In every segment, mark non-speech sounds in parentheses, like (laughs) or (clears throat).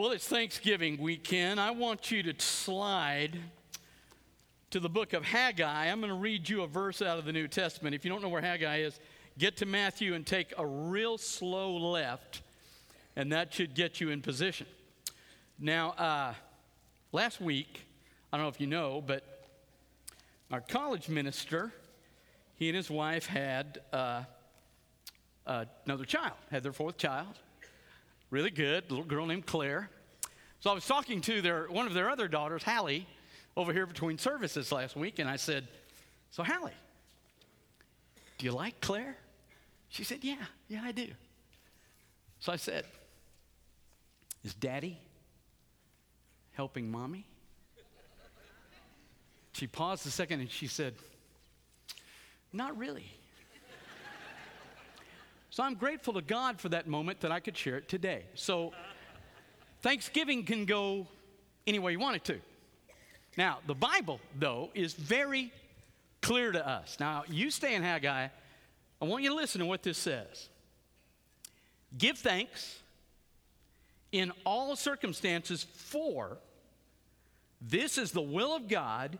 Well, it's Thanksgiving weekend. I want you to slide to the book of Haggai. I'm going to read you a verse out of the New Testament. If you don't know where Haggai is, get to Matthew and take a real slow left, and that should get you in position. Now, uh, last week, I don't know if you know, but our college minister, he and his wife had uh, uh, another child, had their fourth child. Really good, little girl named Claire. So I was talking to their, one of their other daughters, Hallie, over here between services last week, and I said, So, Hallie, do you like Claire? She said, Yeah, yeah, I do. So I said, Is daddy helping mommy? She paused a second and she said, Not really. So I'm grateful to God for that moment that I could share it today. So Thanksgiving can go any way you want it to. Now, the Bible, though, is very clear to us. Now, you stay in Haggai. I want you to listen to what this says. Give thanks in all circumstances, for this is the will of God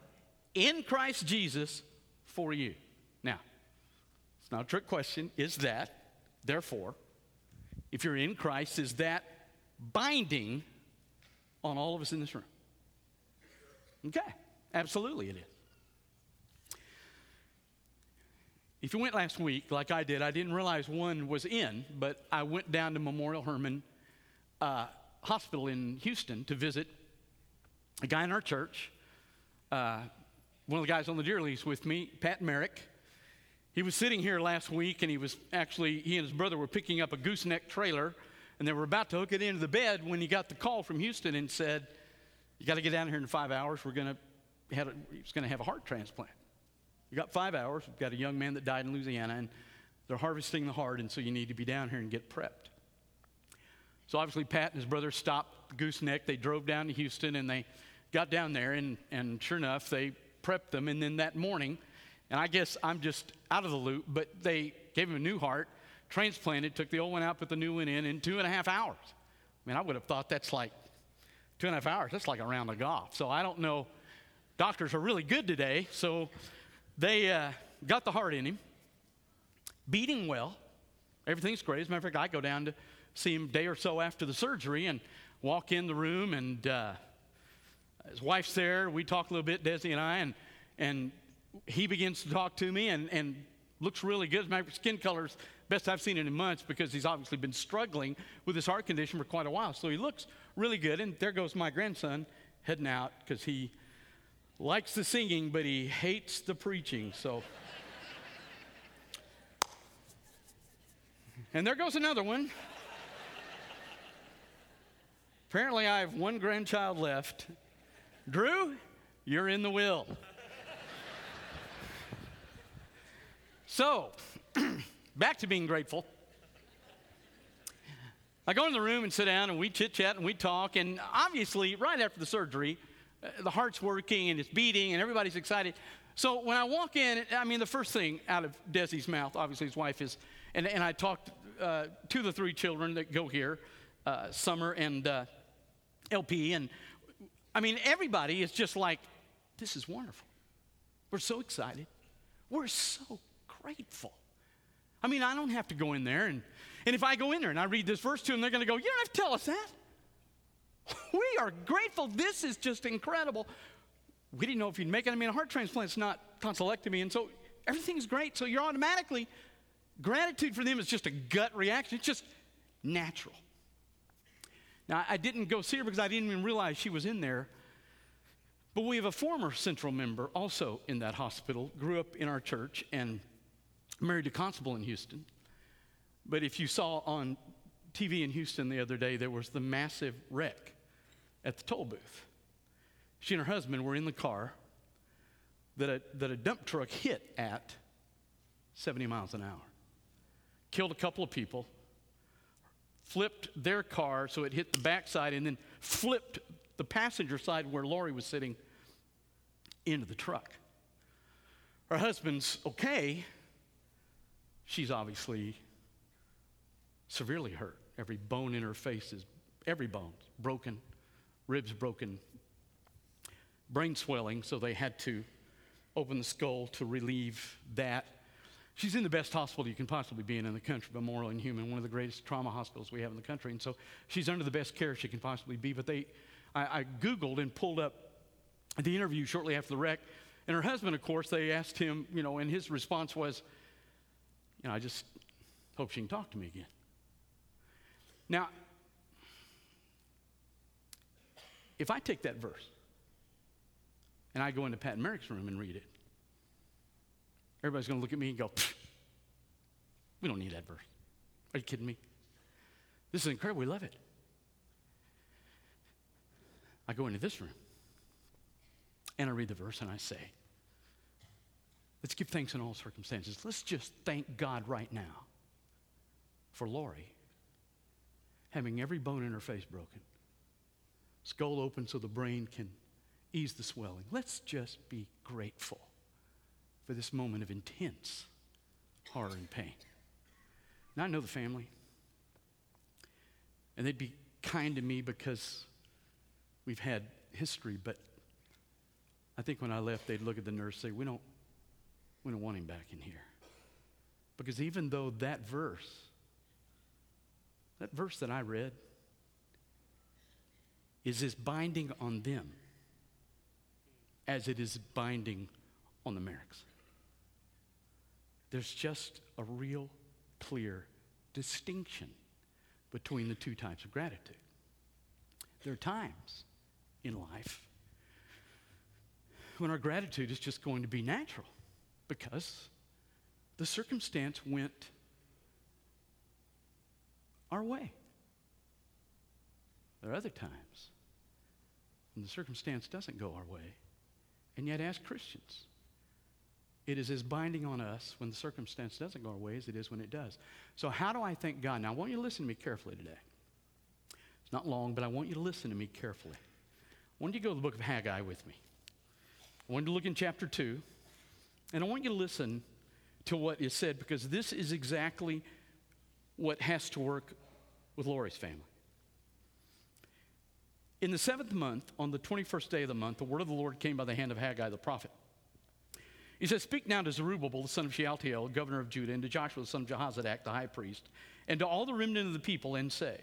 in Christ Jesus for you. Now, it's not a trick question. Is that Therefore, if you're in Christ, is that binding on all of us in this room? Okay, absolutely it is. If you went last week, like I did, I didn't realize one was in, but I went down to Memorial Hermann uh, Hospital in Houston to visit a guy in our church. Uh, one of the guys on the deer lease with me, Pat Merrick. He was sitting here last week and he was actually, he and his brother were picking up a gooseneck trailer and they were about to hook it into the bed when he got the call from Houston and said, You got to get down here in five hours. We're going to, have he's going to have a heart transplant. You got five hours. We've got a young man that died in Louisiana and they're harvesting the heart and so you need to be down here and get prepped. So obviously, Pat and his brother stopped gooseneck. They drove down to Houston and they got down there and, and sure enough, they prepped them. And then that morning, and I guess I'm just out of the loop, but they gave him a new heart, transplanted, took the old one out, put the new one in in two and a half hours. I mean, I would have thought that's like two and a half hours. That's like a round of golf. So I don't know. Doctors are really good today. So they uh, got the heart in him, beating well. Everything's great. As a matter of fact, I go down to see him day or so after the surgery and walk in the room, and uh, his wife's there. We talk a little bit, Desi and I, and and he begins to talk to me and, and looks really good. My skin color's best I've seen it in months because he's obviously been struggling with his heart condition for quite a while. So he looks really good. And there goes my grandson heading out because he likes the singing, but he hates the preaching. So. and there goes another one. Apparently, I have one grandchild left. Drew, you're in the will. So, (clears throat) back to being grateful. I go in the room and sit down, and we chit chat and we talk. And obviously, right after the surgery, uh, the heart's working and it's beating, and everybody's excited. So when I walk in, I mean, the first thing out of Desi's mouth, obviously his wife is, and, and I talked uh, to the three children that go here, uh, Summer and uh, LP, and I mean, everybody is just like, this is wonderful. We're so excited. We're so grateful. I mean, I don't have to go in there, and, and if I go in there and I read this verse to them, they're going to go, You don't have to tell us that. (laughs) We are grateful. This is just incredible. We didn't know if you'd make it. I mean, a heart transplant's not tonsillectomy, and so everything's great. So you're automatically, gratitude for them is just a gut reaction. It's just natural. Now, I didn't go see her because I didn't even realize she was in there. But we have a former central member also in that hospital, grew up in our church, and married a constable in Houston. But if you saw on TV in Houston the other day, there was the massive wreck at the toll booth. She and her husband were in the car that a, that a dump truck hit at 70 miles an hour. Killed a couple of people, flipped their car so it hit the backside, and then flipped the passenger side where Lori was sitting into the truck. Her husband's okay, she's obviously severely hurt. Every bone in her face is, every bone broken, ribs broken, brain swelling, so they had to open the skull to relieve that. She's in the best hospital you can possibly be in in the country, Memorial Hermann, one of the greatest trauma hospitals we have in the country. And so she's under the best care she can possibly be. But they, I, I Googled and pulled up the interview shortly after the wreck. And her husband, of course, they asked him, you know, and his response was, you know, I just hope she can talk to me again. Now, if I take that verse and I go into Pat Merrick's room and read it, everybody's going to look at me and go, we don't need that verse. Are you kidding me? This is incredible. We love it. I go into this room and I read the verse and I say, let's give thanks in all circumstances. Let's just thank God right now for Lori having every bone in her face broken, skull open so the brain can ease the swelling. Let's just be grateful for this moment of intense horror and pain. Now, I know the family, and they'd be kind to me because we've had history, but I think when I left, they'd look at the nurse and say, We don't, we don't want him back in here. Because even though that verse, that verse that I read, is as binding on them as it is binding on the Merricks. There's just a real clear distinction between the two types of gratitude. There are times in life when our gratitude is just going to be natural because the circumstance went our way. There are other times when the circumstance doesn't go our way, and yet, as Christians, it is as binding on us when the circumstance doesn't go our way as it is when it does. So, how do I thank God? Now, I want you to listen to me carefully today. It's not long, but I want you to listen to me carefully. I want you to go to the book of Haggai with me. I want you to look in chapter 2, and I want you to listen to what is said because this is exactly what has to work with Lori's family. In the seventh month, on the 21st day of the month, the word of the Lord came by the hand of Haggai the prophet. He says, Speak now to Zerubbabel, the son of Shealtiel, governor of Judah, and to Joshua, the son of Jehozadak, the high priest, and to all the remnant of the people, and say,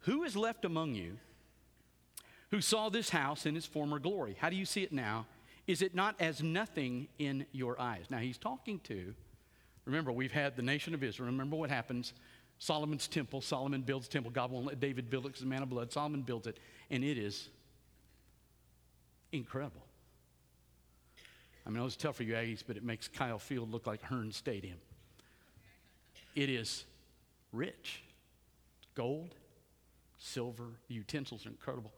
Who is left among you who saw this house in its former glory? How do you see it now? Is it not as nothing in your eyes? Now, he's talking to, remember, we've had the nation of Israel. Remember what happens Solomon's temple. Solomon builds temple. God won't let David build it because he's a man of blood. Solomon builds it, and it is incredible. I mean, it was tough for you Aggies, but it makes Kyle Field look like Hearn Stadium. It is rich. Gold, silver, utensils are incredible.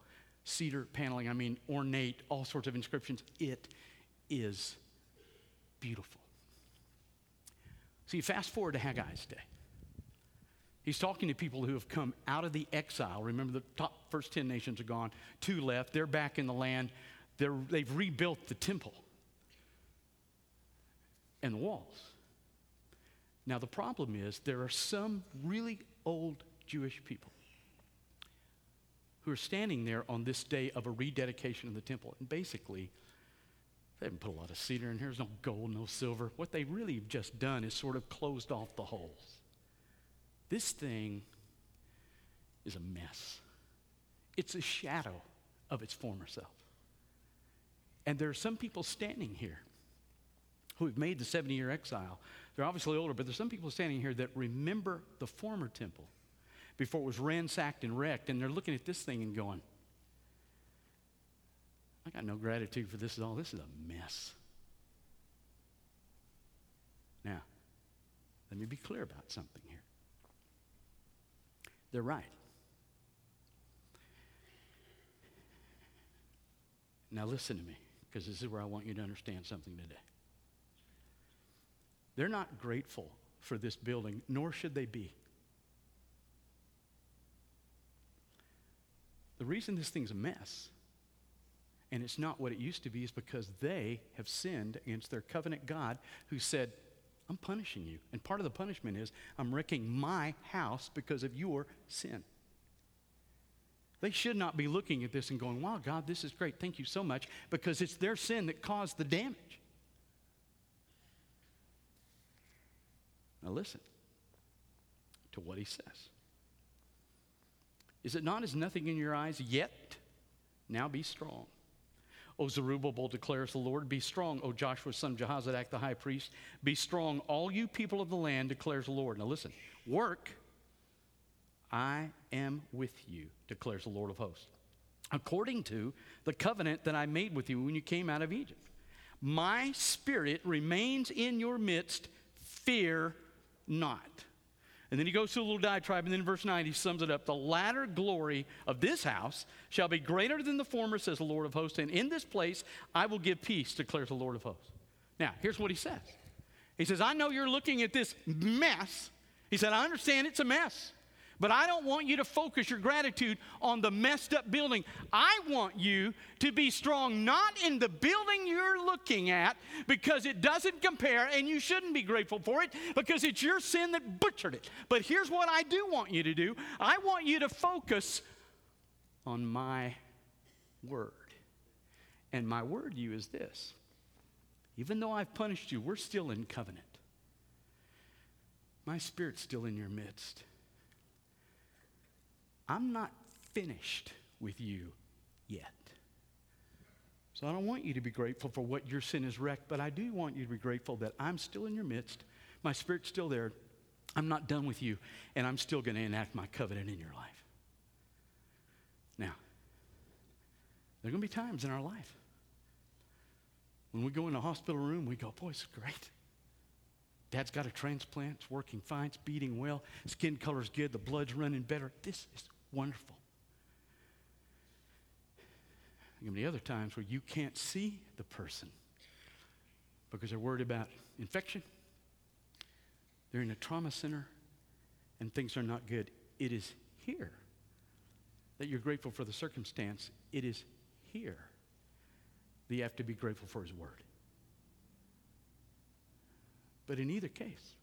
Cedar paneling, I mean, ornate, all sorts of inscriptions. It is beautiful. See, fast forward to Haggai's day. He's talking to people who have come out of the exile. Remember, the top first 10 nations are gone, two left. They're back in the land. They're, they've rebuilt the temple and the walls. Now, the problem is there are some really old Jewish people who are standing there on this day of a rededication of the temple. And basically, they haven't put a lot of cedar in here. There's no gold, no silver. What they really have just done is sort of closed off the holes. This thing is a mess. It's a shadow of its former self. And there are some people standing here who have made the 70 year exile. They're obviously older, but there's some people standing here that remember the former temple before it was ransacked and wrecked, and they're looking at this thing and going, I got no gratitude for this at all. This is a mess. Now, let me be clear about something here. They're right. Now, listen to me, because this is where I want you to understand something today. They're not grateful for this building, nor should they be. The reason this thing's a mess and it's not what it used to be is because they have sinned against their covenant God who said, I'm punishing you. And part of the punishment is I'm wrecking my house because of your sin. They should not be looking at this and going, wow, God, this is great. Thank you so much, because it's their sin that caused the damage. Now, listen to what he says. Is it not as nothing in your eyes yet? Now be strong. O Zerubbabel declares the Lord, be strong, O Joshua son of Jehozadak the high priest. Be strong, all you people of the land, declares the Lord. Now listen, work I am with you, declares the Lord of hosts, according to the covenant that I made with you when you came out of Egypt. My spirit remains in your midst, fear not. And then he goes to a little diatribe, and then in verse 9 he sums it up. The latter glory of this house shall be greater than the former, says the Lord of hosts, and in this place I will give peace, declares the Lord of hosts. Now, here's what he says He says, I know you're looking at this mess. He said, I understand it's a mess. But I don't want you to focus your gratitude on the messed up building. I want you to be strong not in the building you're looking at because it doesn't compare and you shouldn't be grateful for it because it's your sin that butchered it. But here's what I do want you to do I want you to focus on my word. And my word to you is this even though I've punished you, we're still in covenant. My spirit's still in your midst. I'm not finished with you yet. So I don't want you to be grateful for what your sin has wrecked, but I do want you to be grateful that I'm still in your midst. My spirit's still there. I'm not done with you, and I'm still going to enact my covenant in your life. Now, there are going to be times in our life when we go in a hospital room, we go, boy, it's great. Dad's got a transplant, it's working fine, it's beating well, skin color's good, the blood's running better. This is wonderful. There can be other times where you can't see the person because they're worried about infection. They're in a trauma center and things are not good. It is here that you're grateful for the circumstance. It is here that you have to be grateful for His Word. But in either case,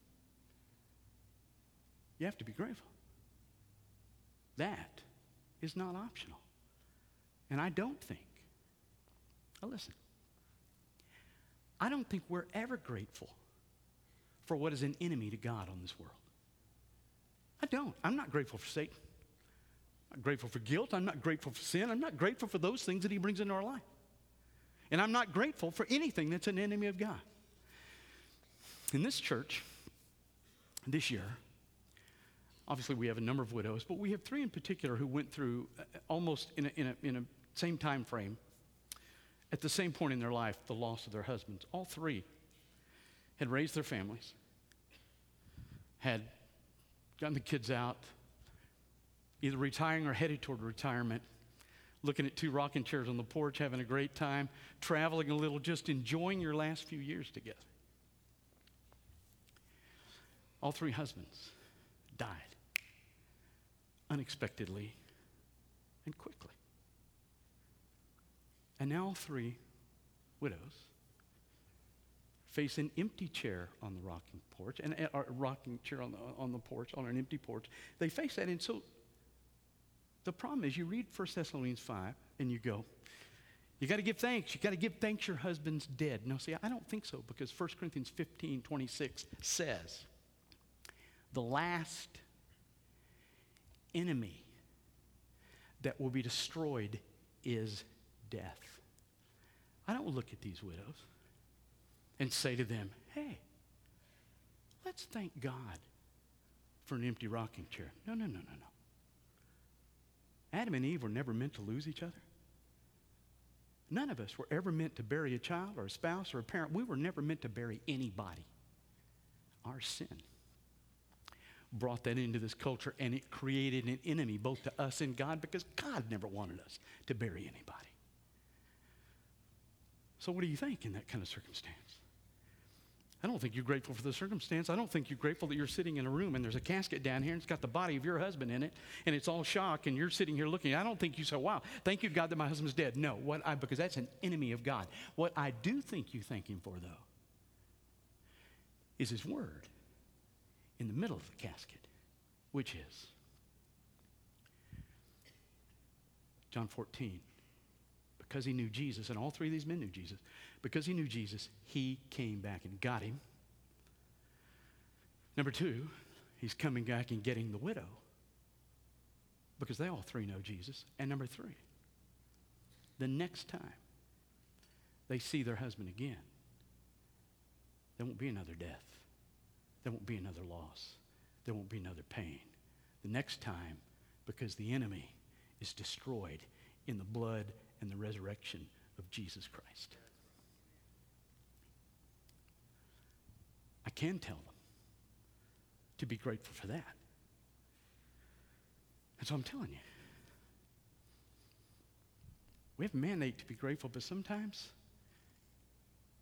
you have to be grateful. That is not optional. And I don't think, now listen, I don't think we're ever grateful for what is an enemy to God on this world. I don't. I'm not grateful for Satan. I'm not grateful for guilt. I'm not grateful for sin. I'm not grateful for those things that he brings into our life. And I'm not grateful for anything that's an enemy of God. In this church, this year, obviously we have a number of widows, but we have three in particular who went through uh, almost in a, in a, in a same time frame, at the same point in their life, the loss of their husbands. All three had raised their families, had gotten the kids out, either retiring or headed toward retirement, looking at two rocking chairs on the porch, having a great time, traveling a little, just enjoying your last few years together. All three husbands died unexpectedly and quickly. And now three widows face an empty chair on the rocking porch, and uh, a rocking chair on the, on the porch, on an empty porch. They face that, and so the problem is you read 1 Thessalonians 5 and you go, you got to give thanks. You got to give thanks your husband's dead. No, see, I don't think so because 1 Corinthians 15 26 says, the last enemy that will be destroyed is death. I don't look at these widows and say to them, hey, let's thank God for an empty rocking chair. No, no, no, no, no. Adam and Eve were never meant to lose each other. None of us were ever meant to bury a child or a spouse or a parent. We were never meant to bury anybody. Our sin brought that into this culture and it created an enemy both to us and God because God never wanted us to bury anybody. So, what do you think in that kind of circumstance? I don't think you're grateful for the circumstance. I don't think you're grateful that you're sitting in a room and there's a casket down here and it's got the body of your husband in it and it's all shock and you're sitting here looking. I don't think you say, wow, thank you, God, that my husband's dead. No, what I, because that's an enemy of God. What I do think you thank Him for, though, is His Word in the middle of the casket, which is John 14. Because he knew Jesus, and all three of these men knew Jesus, because he knew Jesus, he came back and got him. Number two, he's coming back and getting the widow because they all three know Jesus. And number three, the next time they see their husband again, there won't be another death. There won't be another loss. There won't be another pain. The next time, because the enemy is destroyed in the blood and the resurrection of Jesus Christ. I can tell them to be grateful for that. And so I'm telling you, we have a mandate to be grateful, but sometimes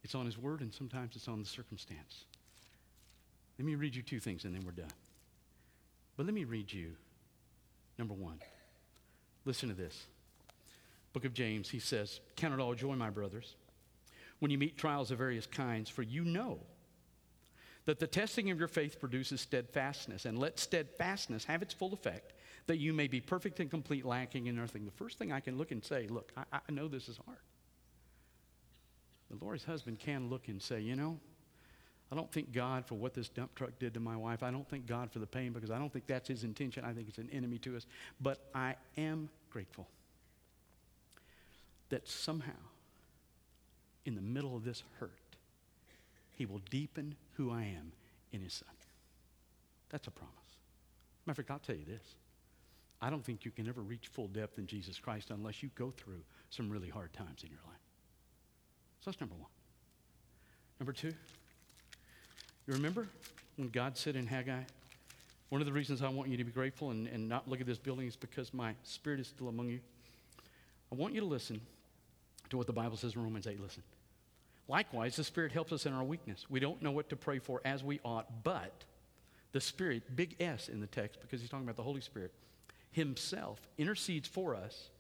it's on His Word and sometimes it's on the circumstance. Let me read you two things and then we're done. But let me read you number one. Listen to this. Book of James, he says, Count it all joy, my brothers, when you meet trials of various kinds, for you know that the testing of your faith produces steadfastness, and let steadfastness have its full effect, that you may be perfect and complete, lacking in nothing. The first thing I can look and say, look, I, I know this is hard. The Lori's husband can look and say, you know, I don't thank God for what this dump truck did to my wife. I don't thank God for the pain because I don't think that's his intention. I think it's an enemy to us. But I am grateful that somehow, in the middle of this hurt, he will deepen who I am in his son. That's a promise. Matter of fact, I'll tell you this. I don't think you can ever reach full depth in Jesus Christ unless you go through some really hard times in your life. So that's number one. Number two, you remember when God said in Haggai, one of the reasons I want you to be grateful and, and not look at this building is because my spirit is still among you. I want you to listen to what the Bible says in Romans 8. Listen. Likewise, the Spirit helps us in our weakness. We don't know what to pray for as we ought, but the Spirit, big S in the text, because he's talking about the Holy Spirit, himself intercedes for us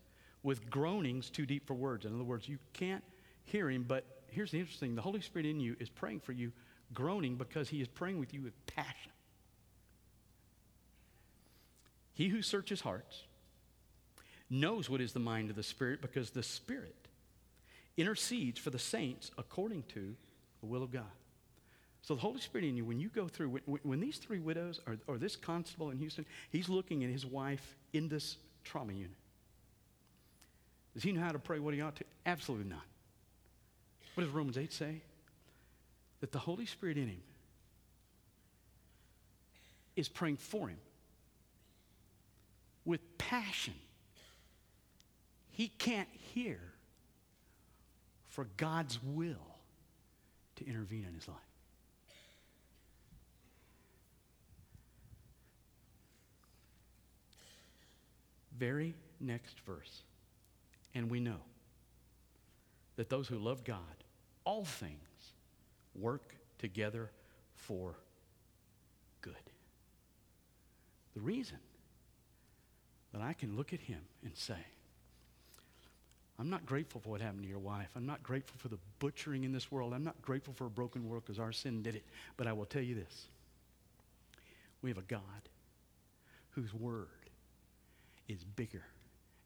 with groanings too deep for words. In other words, you can't hear him, but here's the interesting the Holy Spirit in you is praying for you, groaning because he is praying with you with passion. He who searches hearts knows what is the mind of the Spirit because the Spirit intercedes for the saints according to the will of God. So the Holy Spirit in you, when you go through, when, when these three widows, or, or this constable in Houston, he's looking at his wife in this trauma unit. Does he know how to pray what he ought to? Absolutely not. What does Romans 8 say? That the Holy Spirit in him is praying for him with passion. He can't hear for God's will to intervene in his life. Very next verse. And we know that those who love God, all things work together for good. The reason that I can look at him and say, I'm not grateful for what happened to your wife. I'm not grateful for the butchering in this world. I'm not grateful for a broken world because our sin did it. But I will tell you this we have a God whose word is bigger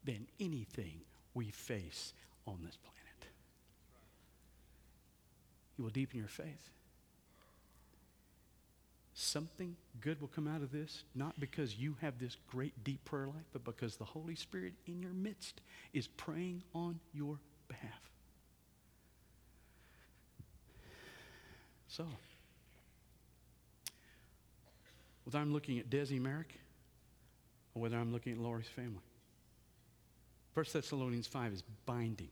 than anything we face on this planet. He will deepen your faith. Something good will come out of this, not because you have this great deep prayer life, but because the Holy Spirit in your midst is praying on your behalf. So, whether I'm looking at Desi Merrick or whether I'm looking at Lori's family, 1 Thessalonians 5 is binding.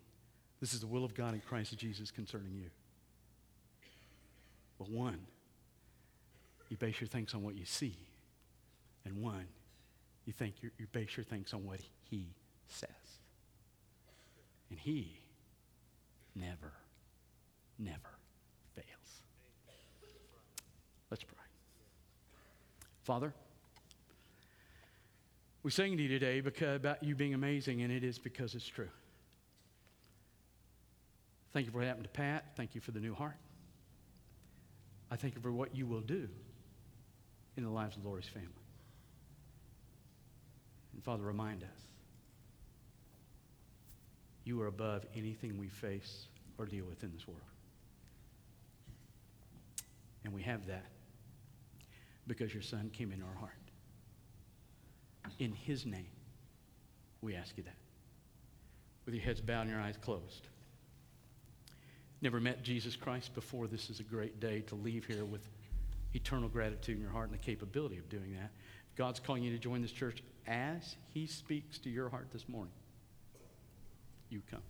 This is the will of God in Christ Jesus concerning you. But one, you base your thanks on what you see. And one, you think you base your thanks on what he says. And he never, never fails. Let's pray. Father, we sing to you today because, about you being amazing, and it is because it's true. Thank you for what happened to Pat. Thank you for the new heart. I thank you for what you will do in the lives of Lori's family. And Father, remind us You are above anything we face or deal with in this world. And we have that because your son came into our heart. In his name, we ask you that. With your heads bowed and your eyes closed. Never met Jesus Christ before. This is a great day to leave here with eternal gratitude in your heart and the capability of doing that. God's calling you to join this church as he speaks to your heart this morning. You come.